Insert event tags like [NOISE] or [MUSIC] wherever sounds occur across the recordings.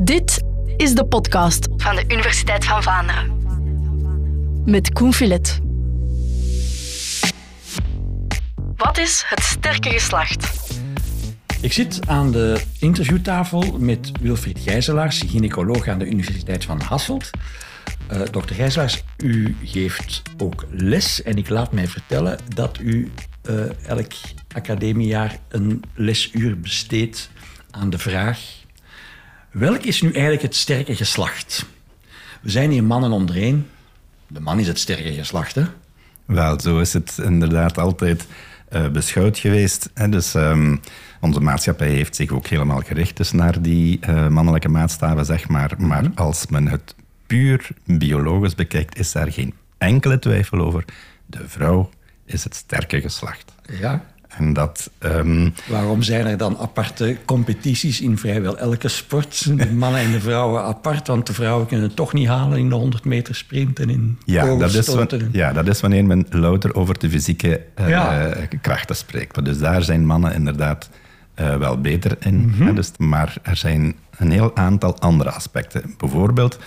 Dit is de podcast van de Universiteit van Vlaanderen. met Koen Filet. Wat is het sterke geslacht? Ik zit aan de interviewtafel met Wilfried Gijzelaars, gynaecoloog aan de Universiteit van Hasselt. Uh, dokter Gijzelaars, u geeft ook les en ik laat mij vertellen dat u uh, elk academiejaar een lesuur besteedt aan de vraag welk is nu eigenlijk het sterke geslacht? We zijn hier mannen ondereen. De man is het sterke geslacht, hè? Wel, zo is het inderdaad altijd uh, beschouwd geweest. Hè? Dus um, onze maatschappij heeft zich ook helemaal gericht dus naar die uh, mannelijke maatstaven, zeg maar. -hmm. Maar als men het puur biologisch bekijkt, is daar geen enkele twijfel over. De vrouw is het sterke geslacht. Ja. En dat, um... Waarom zijn er dan aparte competities in vrijwel elke sport? De mannen en de vrouwen apart, want de vrouwen kunnen het toch niet halen in de 100 meter sprint en in ja, dat is Ja, dat is wanneer men louter over de fysieke uh, ja. krachten spreekt. Dus daar zijn mannen inderdaad uh, wel beter in. Mm -hmm. hè, dus, maar er zijn een heel aantal andere aspecten. Bijvoorbeeld...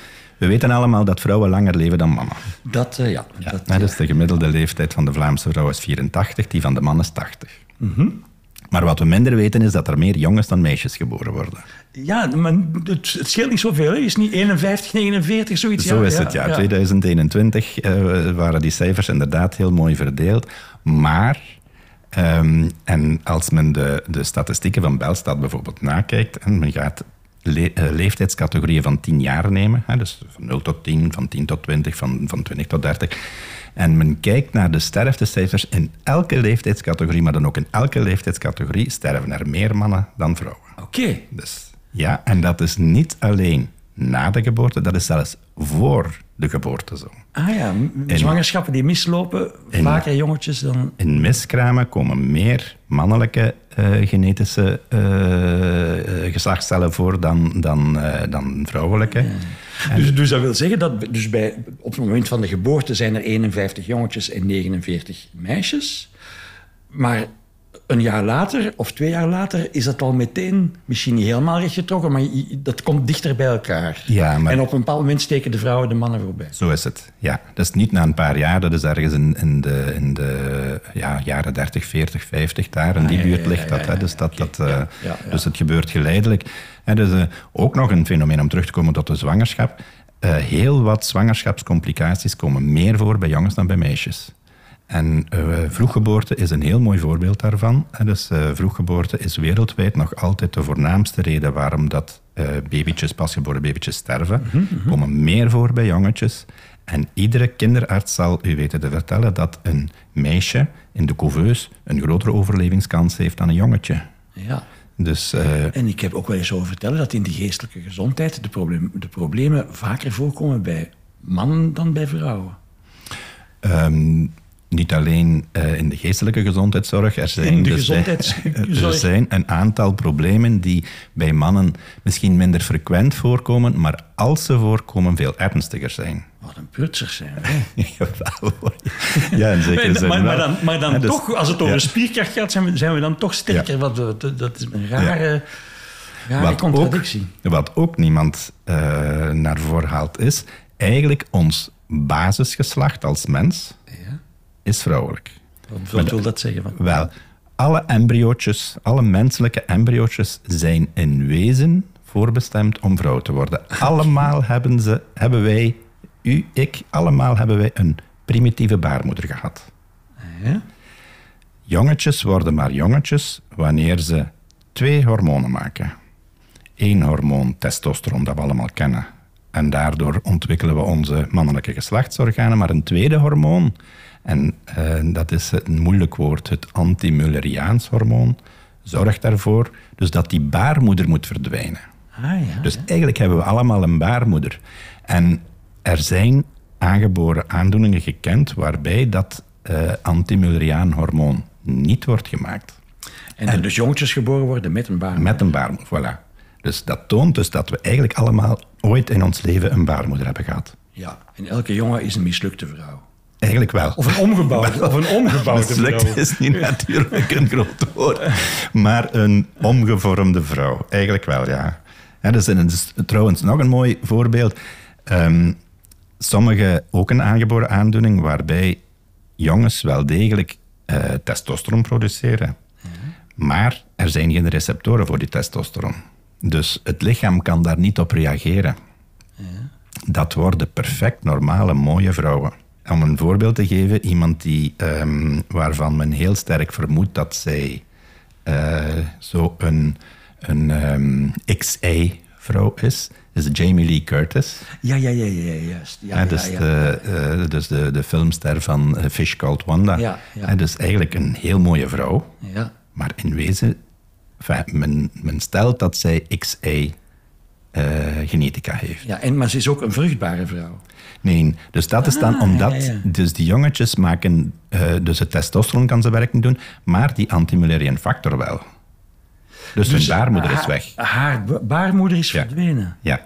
We weten allemaal dat vrouwen langer leven dan mannen. Dat, uh, ja. ja dat, uh, dus de gemiddelde leeftijd van de Vlaamse vrouw is 84, die van de man is 80. Mm -hmm. Maar wat we minder weten is dat er meer jongens dan meisjes geboren worden. Ja, maar het, scheelt niet zoveel. Het is niet 51, 49, zoiets. Zo is het, ja. ja. 2021 uh, waren die cijfers inderdaad heel mooi verdeeld. Maar... Um, en als men de, de statistieken van Belstat bijvoorbeeld nakijkt en men gaat le uh, leeftijdscategorieën van 10 jaar nemen. Hè, dus van 0 tot 10, van 10 tot 20, van, van 20 tot 30. En men kijkt naar de sterftecijfers in elke leeftijdscategorie, maar dan ook in elke leeftijdscategorie sterven er meer mannen dan vrouwen. Oké. Okay. Dus, ja, en dat is niet alleen na de geboorte, dat is zelfs voor de geboorte zo. Ah ja, in, zwangerschappen die mislopen, in, vaker jongetjes dan... In miskramen komen meer mannelijke uh, genetische uh, uh, geslachtscellen voor dan, dan, dan vrouwelijke. Ja. En, dus, dus dat wil zeggen dat dus bij, op het moment van de geboorte zijn er 51 jongetjes en 49 meisjes. Maar een jaar later of twee jaar later is dat al meteen, misschien niet helemaal rechtgetrokken, maar dat komt dichter bij elkaar. Ja, maar... En op een bepaald moment steken de vrouwen de mannen voorbij. Zo is het, ja. Dat is niet na een paar jaar, dat is ergens in, in de, in de ja, jaren 30, 40, 50, daar in die ah, buurt ligt dat. Dus, dat, dat uh, dus het gebeurt geleidelijk. En dus uh, ook nog een fenomeen om terug te komen tot de zwangerschap. Uh, heel wat zwangerschapscomplicaties komen meer voor bij jongens dan bij meisjes. En uh, vroeggeboorte is een heel mooi voorbeeld daarvan. Dus uh, vroeggeboorte is wereldwijd nog altijd de voornaamste reden waarom dat uh, babytjes, pasgeboren babytjes sterven. Mm -hmm. komen meer voor bij jongetjes. En iedere kinderarts zal u weten te vertellen dat een meisje in de couveuse een grotere overlevingskans heeft dan een jongetje. Ja. Dus, uh, en ik heb ook wel eens over vertellen dat in de geestelijke gezondheid de, probleem, de problemen vaker voorkomen bij mannen dan bij vrouwen. Um, niet alleen uh, in de geestelijke gezondheidszorg. Er zijn, in de dus gezondheidszorg. er zijn een aantal problemen die bij mannen misschien minder frequent voorkomen, maar als ze voorkomen, veel ernstiger zijn. Wat een prutsers zijn. [LAUGHS] ja, in zekere zin maar, maar, dan, maar dan dus, toch, als het over ja. spierkracht gaat, zijn we, zijn we dan toch sterker. Ja. Wat, dat is een rare, ja. wat contradictie. Ook, wat ook niemand uh, naar voren haalt, is eigenlijk ons basisgeslacht als mens is vrouwelijk. Wat wil dat zeggen? Van? Wel, alle embryootjes, alle menselijke embryootjes zijn in wezen voorbestemd om vrouw te worden. Allemaal [LAUGHS] hebben, ze, hebben wij, u, ik, allemaal hebben wij een primitieve baarmoeder gehad. Ja? Jongetjes worden maar jongetjes wanneer ze twee hormonen maken. Eén hormoon, testosteron, dat we allemaal kennen. En daardoor ontwikkelen we onze mannelijke geslachtsorganen. Maar een tweede hormoon, en uh, dat is een moeilijk woord, het anti-Mulleriaans hormoon, zorgt daarvoor dus dat die baarmoeder moet verdwijnen. Ah, ja, dus ja. eigenlijk hebben we allemaal een baarmoeder. En er zijn aangeboren aandoeningen gekend waarbij dat uh, anti-Mulleriaan hormoon niet wordt gemaakt. En, en dus jongetjes geboren worden met een baarmoeder? Met een baarmoeder, voilà. Dus dat toont dus dat we eigenlijk allemaal ooit in ons leven een baarmoeder hebben gehad. Ja, en elke jongen is een mislukte vrouw. Eigenlijk wel. Of een omgebouwde, of een omgebouwde [LAUGHS] vrouw. is niet natuurlijk een groot woord, maar een omgevormde vrouw. Eigenlijk wel, ja. Ja, dat is, trouwens nog een mooi voorbeeld. Um, sommige, ook een aangeboren aandoening, waarbij jongens wel degelijk uh, testosteron produceren. Maar er zijn geen receptoren voor die testosteron. Dus het lichaam kan daar niet op reageren. Ja. Dat worden perfect normale, mooie vrouwen. Om een voorbeeld te geven, iemand die, um, waarvan men heel sterk vermoedt dat zij uh, zo een, een um, XA-vrouw is, is Jamie Lee Curtis. Ja, ja, ja, ja juist. Ja, ja, dus, De, uh, dus de, de filmster van Fish Called Wanda. Ja, ja. dus eigenlijk een heel mooie vrouw. Ja. Maar in wezen, men, men stelt dat zij XA uh, genetica heeft. Ja, en, maar ze is ook een vruchtbare vrouw. Nee, dus dat is dan ah, omdat... Dus die jongetjes maken... Uh, dus het testosteron kan ze werking doen, maar die antimullerian factor wel. Dus, dus hun baarmoeder is weg. Haar baarmoeder is verdwenen? Ja.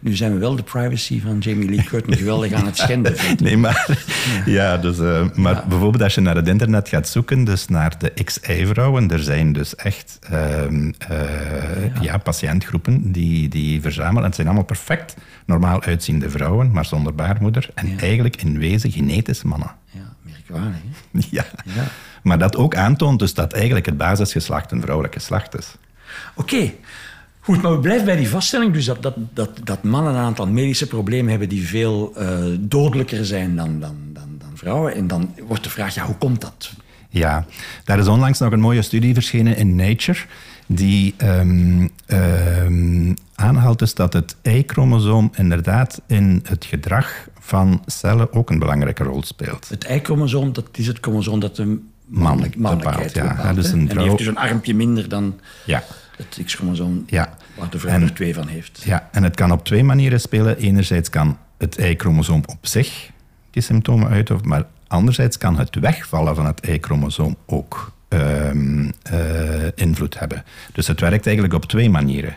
Nu zijn we wel de privacy van Jamie Lee Curtin geweldig aan het schenden. nee, maar, ja. dus, uh, maar bijvoorbeeld als je naar het internet gaat zoeken, dus naar de XI-vrouwen, er zijn dus echt uh, uh, ja. ja. patiëntgroepen die, die verzamelen. Het zijn allemaal perfect normaal uitziende vrouwen, maar zonder baarmoeder. En eigenlijk in wezen genetische mannen. Ja, merkwaardig. [LAUGHS] Ja. ja. Maar dat ook aantoont dus dat eigenlijk het basisgeslacht een vrouwelijk geslacht is. Oké. Goed, maar we blijven bij die vaststelling dus dat, dat, dat, dat mannen een aantal medische problemen hebben die veel uh, dodelijker zijn dan, dan, dan, dan vrouwen. En dan wordt de vraag, ja, hoe komt dat? Ja, daar is onlangs nog een mooie studie verschenen in Nature die um, um, aanhaalt dus dat het Y-chromosoom inderdaad in het gedrag van cellen ook een belangrijke rol speelt. Het Y-chromosoom, dat is het chromosoom dat de mannelijk, mannelijkheid bepaalt. Ja. dus een vrouw... En die heeft dus een armpje minder dan... Ja het X-chromosoom, ja. waar de vrouw er twee van heeft. Ja, en het kan op twee manieren spelen. Enerzijds kan het Y-chromosoom op zich die symptomen uiten, maar anderzijds kan het wegvallen van het Y-chromosoom ook um, uh, invloed hebben. Dus het werkt eigenlijk op twee manieren.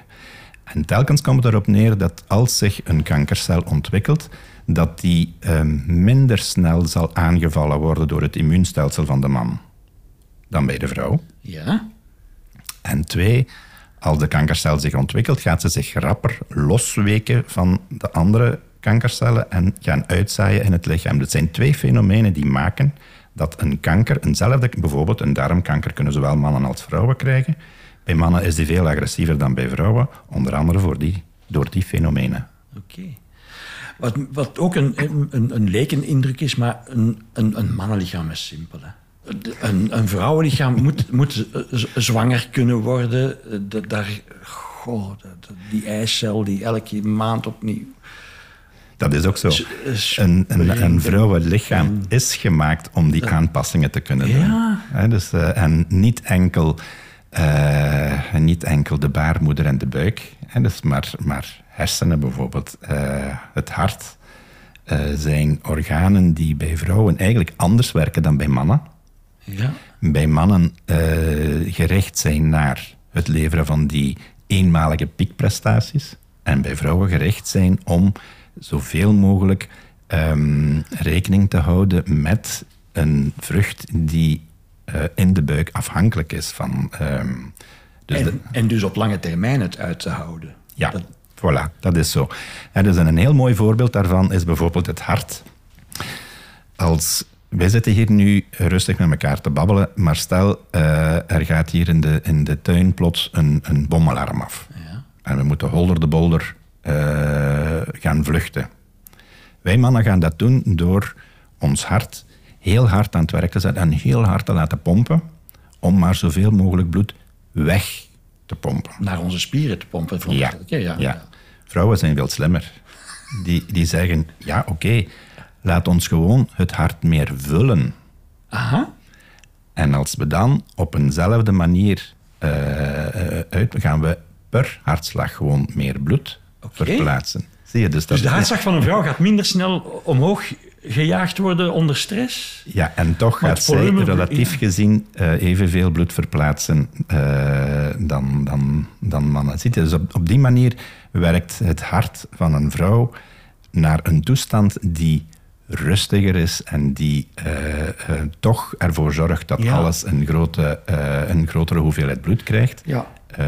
En telkens komt het erop neer dat als zich een kankercel ontwikkelt, dat die um, minder snel zal aangevallen worden door het immuunstelsel van de man dan bij de vrouw. Ja. En twee, als de kankercel zich ontwikkelt, gaat ze zich rapper losweken van de andere kankercellen en gaan uitzaaien in het lichaam. Dat zijn twee fenomenen die maken dat een kanker, eenzelfde, bijvoorbeeld een darmkanker, kunnen zowel mannen als vrouwen krijgen. Bij mannen is die veel agressiever dan bij vrouwen, onder andere voor die, door die fenomenen. Oké. Wat, wat ook een, een, een lekenindruk is, maar een, een, een mannenlichaam is simpel. Een, een vrouwenlichaam moet, moet zwanger kunnen worden. Dat, daar, goh, die eicel die elke maand opnieuw... Dat is ook zo. Een, een, een vrouwenlichaam is gemaakt om die aanpassingen te kunnen doen. Ja. dus, uh, en niet enkel, uh, niet enkel de baarmoeder en de buik, dus maar, maar hersenen bijvoorbeeld, uh, het hart. zijn organen die bij vrouwen eigenlijk anders werken dan bij mannen ja. bij mannen uh, gericht zijn naar het leveren van die eenmalige piekprestaties. En bij vrouwen gericht zijn om zoveel mogelijk um, rekening te houden met een vrucht die uh, in de buik afhankelijk is van. Um, dus en, de, en, dus op lange termijn het uit te houden. Ja, dat... voilà, dat is zo. En dus een heel mooi voorbeeld daarvan is bijvoorbeeld het hart. Als wij zitten hier nu rustig met elkaar te babbelen, maar stel, uh, er gaat hier in de, in de tuin plots een, een bomalarm af. Ja. En we moeten holder de bolder uh, gaan vluchten. Wij mannen gaan dat doen door ons hart heel hard aan het werk te zetten en heel hard te laten pompen, om maar zoveel mogelijk bloed weg te pompen. Naar onze spieren te pompen, ja. Ja, ja. ja. Vrouwen zijn veel slimmer. Die, die zeggen, ja, oké, okay, Laat ons gewoon het hart meer vullen. Aha. En als we dan op eenzelfde manier uh, uit, gaan we per hartslag gewoon meer bloed verplaatsen. Zie je, dus, dat dus de hartslag van een vrouw gaat minder snel omhoog gejaagd worden onder stress? Ja, en toch gaat zij relatief gezien uh, evenveel bloed verplaatsen uh, dan, dan, dan mannen. Zie je, dus op, op die manier werkt het hart van een vrouw naar een toestand die rustiger is en die uh, uh, toch ervoor zorgt dat alles een, grote, uh, een grotere hoeveelheid bloed krijgt. Ja.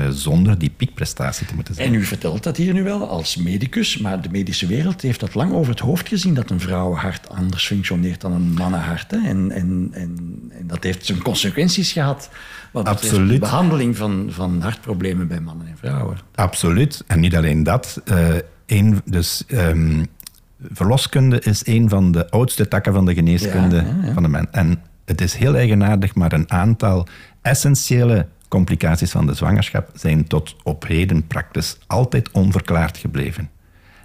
zonder die piekprestatie te moeten zijn. En u vertelt dat hier nu wel als medicus, maar de medische wereld heeft dat lang over het hoofd gezien dat een vrouwenhart anders functioneert dan een mannenhart. Hè? En, en, en, en, dat heeft zijn consequenties gehad wat Absoluut. de behandeling van, van hartproblemen bij mannen en vrouwen. Absoluut. En niet alleen dat. Een, dus um, verloskunde is een van de oudste takken van de geneeskunde van de mens. En het is heel eigenaardig, maar een aantal essentiële complicaties van de zwangerschap zijn tot op heden praktisch altijd onverklaard gebleven.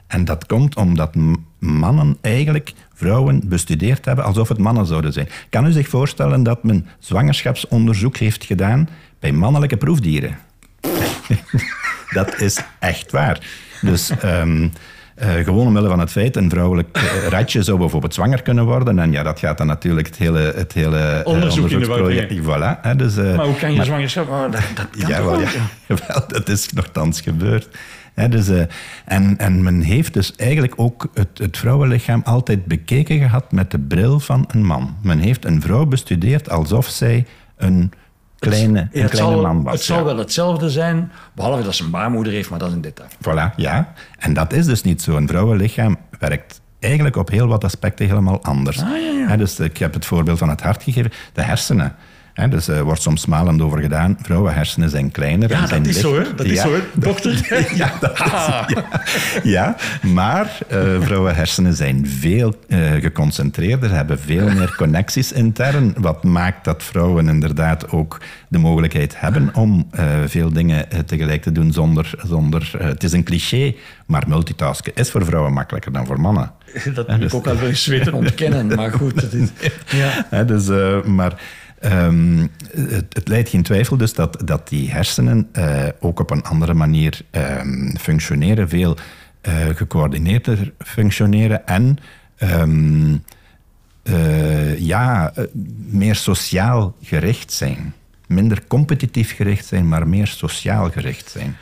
En dat komt omdat mannen eigenlijk vrouwen bestudeerd hebben alsof het mannen zouden zijn. Kan u zich voorstellen dat men zwangerschapsonderzoek heeft gedaan bij mannelijke proefdieren? [LAUGHS] dat is echt waar. Dus um, uh, gewoon omwille van het feit, een vrouwelijk uh, [LAUGHS] ratje zou bijvoorbeeld zwanger kunnen worden. En ja, dat gaat dan natuurlijk het hele, het hele uh, onderzoek onderzoeksproject. Voilà, hè, dus, maar hoe kan je maar, zwangerschap... Oh, dat, dat kan ja, wel, ja, [LAUGHS] wel, dat is nogthans gebeurd. Dus, en, en men heeft dus eigenlijk ook het, het vrouwenlichaam altijd bekeken gehad met de bril van een man. Men heeft een vrouw bestudeerd alsof zij een kleine, het, een kleine zal, man was. Het zal wel hetzelfde zijn, behalve dat ze een baarmoeder heeft, maar dat is een detail. Voilà, ja. En dat is dus niet zo. Een vrouwenlichaam werkt eigenlijk op heel wat aspecten helemaal anders. Ah, ja, ja. dus ik heb het voorbeeld van het hart gegeven. De hersenen dus er wordt soms smalend over gedaan. Vrouwenhersenen zijn kleiner. Ja, zijn dat is zo, hè? Dat is zo, hè? Dokter? [LAUGHS] ja, dat is, ja. ja, maar uh, vrouwenhersenen zijn veel uh, geconcentreerder, hebben veel meer connecties intern, wat maakt dat vrouwen inderdaad ook de mogelijkheid hebben om veel dingen tegelijk te doen zonder... zonder het is een cliché, maar multitasken is voor vrouwen makkelijker dan voor mannen. Dat moet dus, ik ook al wel eens weten ontkennen, maar goed. [LAUGHS] Het is, ja. dus, maar... Um, het, leidt geen twijfel dus dat, dat die hersenen uh, ook op een andere manier um, functioneren, veel uh, gecoördineerder functioneren en um, uh, ja, meer sociaal gericht zijn. Minder competitief gericht zijn, maar meer sociaal gericht zijn.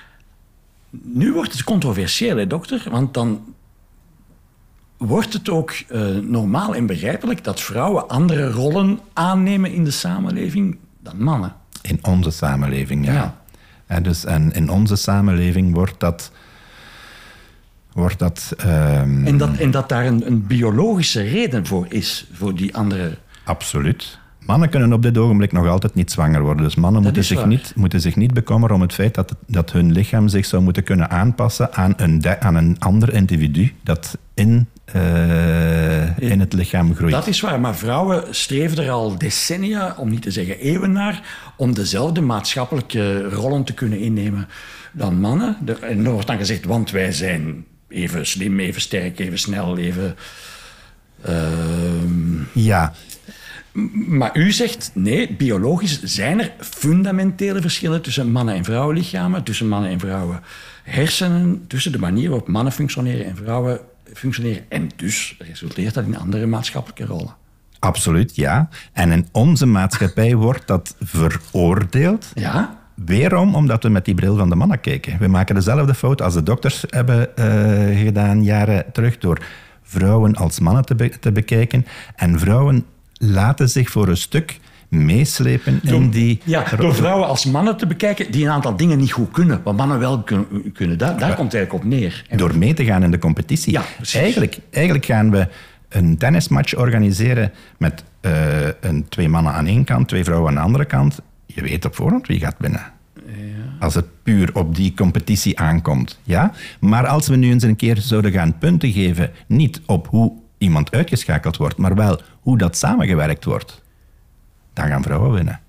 Nu wordt het controversieel, hè, dokter? Want dan wordt het ook uh, normaal en begrijpelijk dat vrouwen andere rollen aannemen in de samenleving dan mannen? In onze samenleving, ja. ja. En, dus, en in onze samenleving wordt dat. Wordt dat, um... en, dat en dat daar een, een biologische reden voor is, voor die andere. Absoluut. Mannen kunnen op dit ogenblik nog altijd niet zwanger worden. Dus mannen moeten zich, niet, moeten zich niet bekommeren om het feit dat, dat hun lichaam zich zou moeten kunnen aanpassen aan een, aan een ander individu dat in uh, in het lichaam groeit. Dat is waar, maar vrouwen streven er al decennia, om niet te zeggen eeuwen naar, om dezelfde maatschappelijke rollen te kunnen innemen dan mannen. En er wordt dan gezegd, want wij zijn even slim, even sterk, even snel, even... Uh, ja. Maar u zegt, nee, biologisch zijn er fundamentele verschillen tussen mannen- en vrouwenlichamen, tussen mannen en vrouwen hersenen, tussen de manier waarop mannen functioneren en vrouwen functioneren. En dus resulteert dat in andere maatschappelijke rollen. Absoluut, ja. En in onze maatschappij [LAUGHS] wordt dat veroordeeld. Ja. Weerom? Omdat we met die bril van de mannen kijken. We maken dezelfde fout als de dokters hebben uh, gedaan jaren terug door vrouwen als mannen te, te bekijken. En vrouwen laten zich voor een stuk meeslepen in die... Ja, door vrouwen als mannen te bekijken die een aantal dingen niet goed kunnen, wat mannen wel kunnen. Daar, daar komt het eigenlijk op neer. door mee te gaan in de competitie. Ja, eigenlijk, eigenlijk gaan we een tennismatch organiseren met uh, een, twee mannen aan één kant, twee vrouwen aan de andere kant. Je weet op voorhand wie gaat winnen. Ja. Als het puur op die competitie aankomt. Ja? Maar als we nu eens een keer zouden gaan punten geven, niet op hoe iemand uitgeschakeld wordt, maar wel hoe dat samengewerkt wordt dan gaan vrouwen winnen.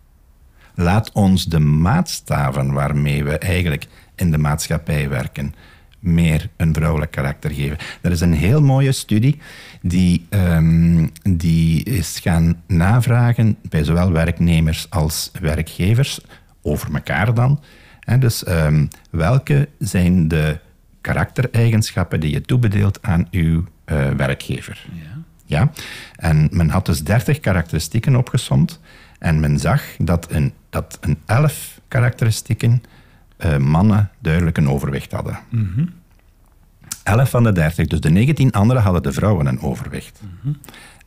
Laat ons de maatstaven waarmee we eigenlijk in de maatschappij werken meer een vrouwelijk karakter geven. Er is een heel mooie studie die, um, die is gaan navragen bij zowel werknemers als werkgevers, over elkaar dan. En dus um, welke zijn de karaktereigenschappen die je toebedeelt aan uw uh, werkgever? Ja. Ja? En men had dus 30 karakteristieken opgesomd. En men zag dat een, dat een 11 karakteristieken uh, mannen duidelijk een overwicht hadden. Mm -hmm. 11 van de 30, dus de 19 andere hadden de vrouwen een overwicht. Mm -hmm.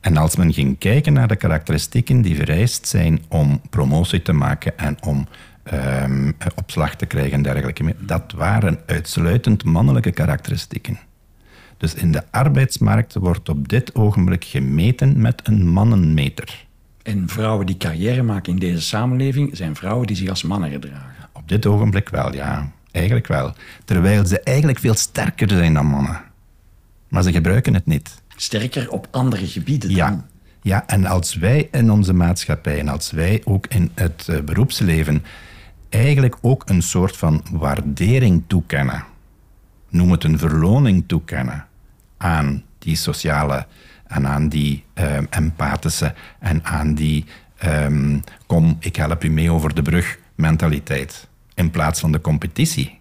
En als men ging kijken naar de karakteristieken die vereist zijn om promotie te maken en om um, opslag te krijgen en dergelijke. Dat waren uitsluitend mannelijke karakteristieken. Dus in de arbeidsmarkt wordt op dit ogenblik gemeten met een mannenmeter. En vrouwen die carrière maken in deze samenleving zijn vrouwen die zich als mannen gedragen? Op dit ogenblik wel, ja. Eigenlijk wel. Terwijl ze eigenlijk veel sterker zijn dan mannen. Maar ze gebruiken het niet. Sterker op andere gebieden dan? Ja. Ja, en als wij in onze maatschappij en als wij ook in het uh, beroepsleven eigenlijk ook een soort van waardering toekennen, noem het een verloning toekennen aan die sociale en aan die um, empathische en aan die um, kom, ik help u mee over de brug mentaliteit. In plaats van de competitie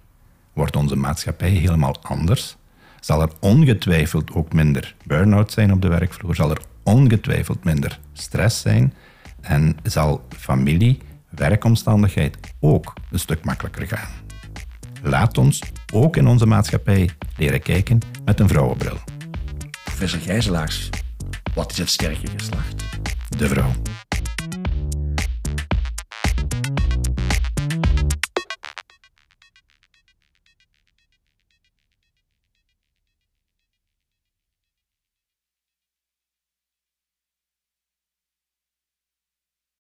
wordt onze maatschappij helemaal anders. Zal er ongetwijfeld ook minder burn-out zijn op de werkvloer, zal er ongetwijfeld minder stress zijn en zal familie, werkomstandigheid ook een stuk makkelijker gaan. Laat ons ook in onze maatschappij leren kijken met een vrouwenbril. Professor Gijzelaars, wat is het sterke geslacht? De vrouw.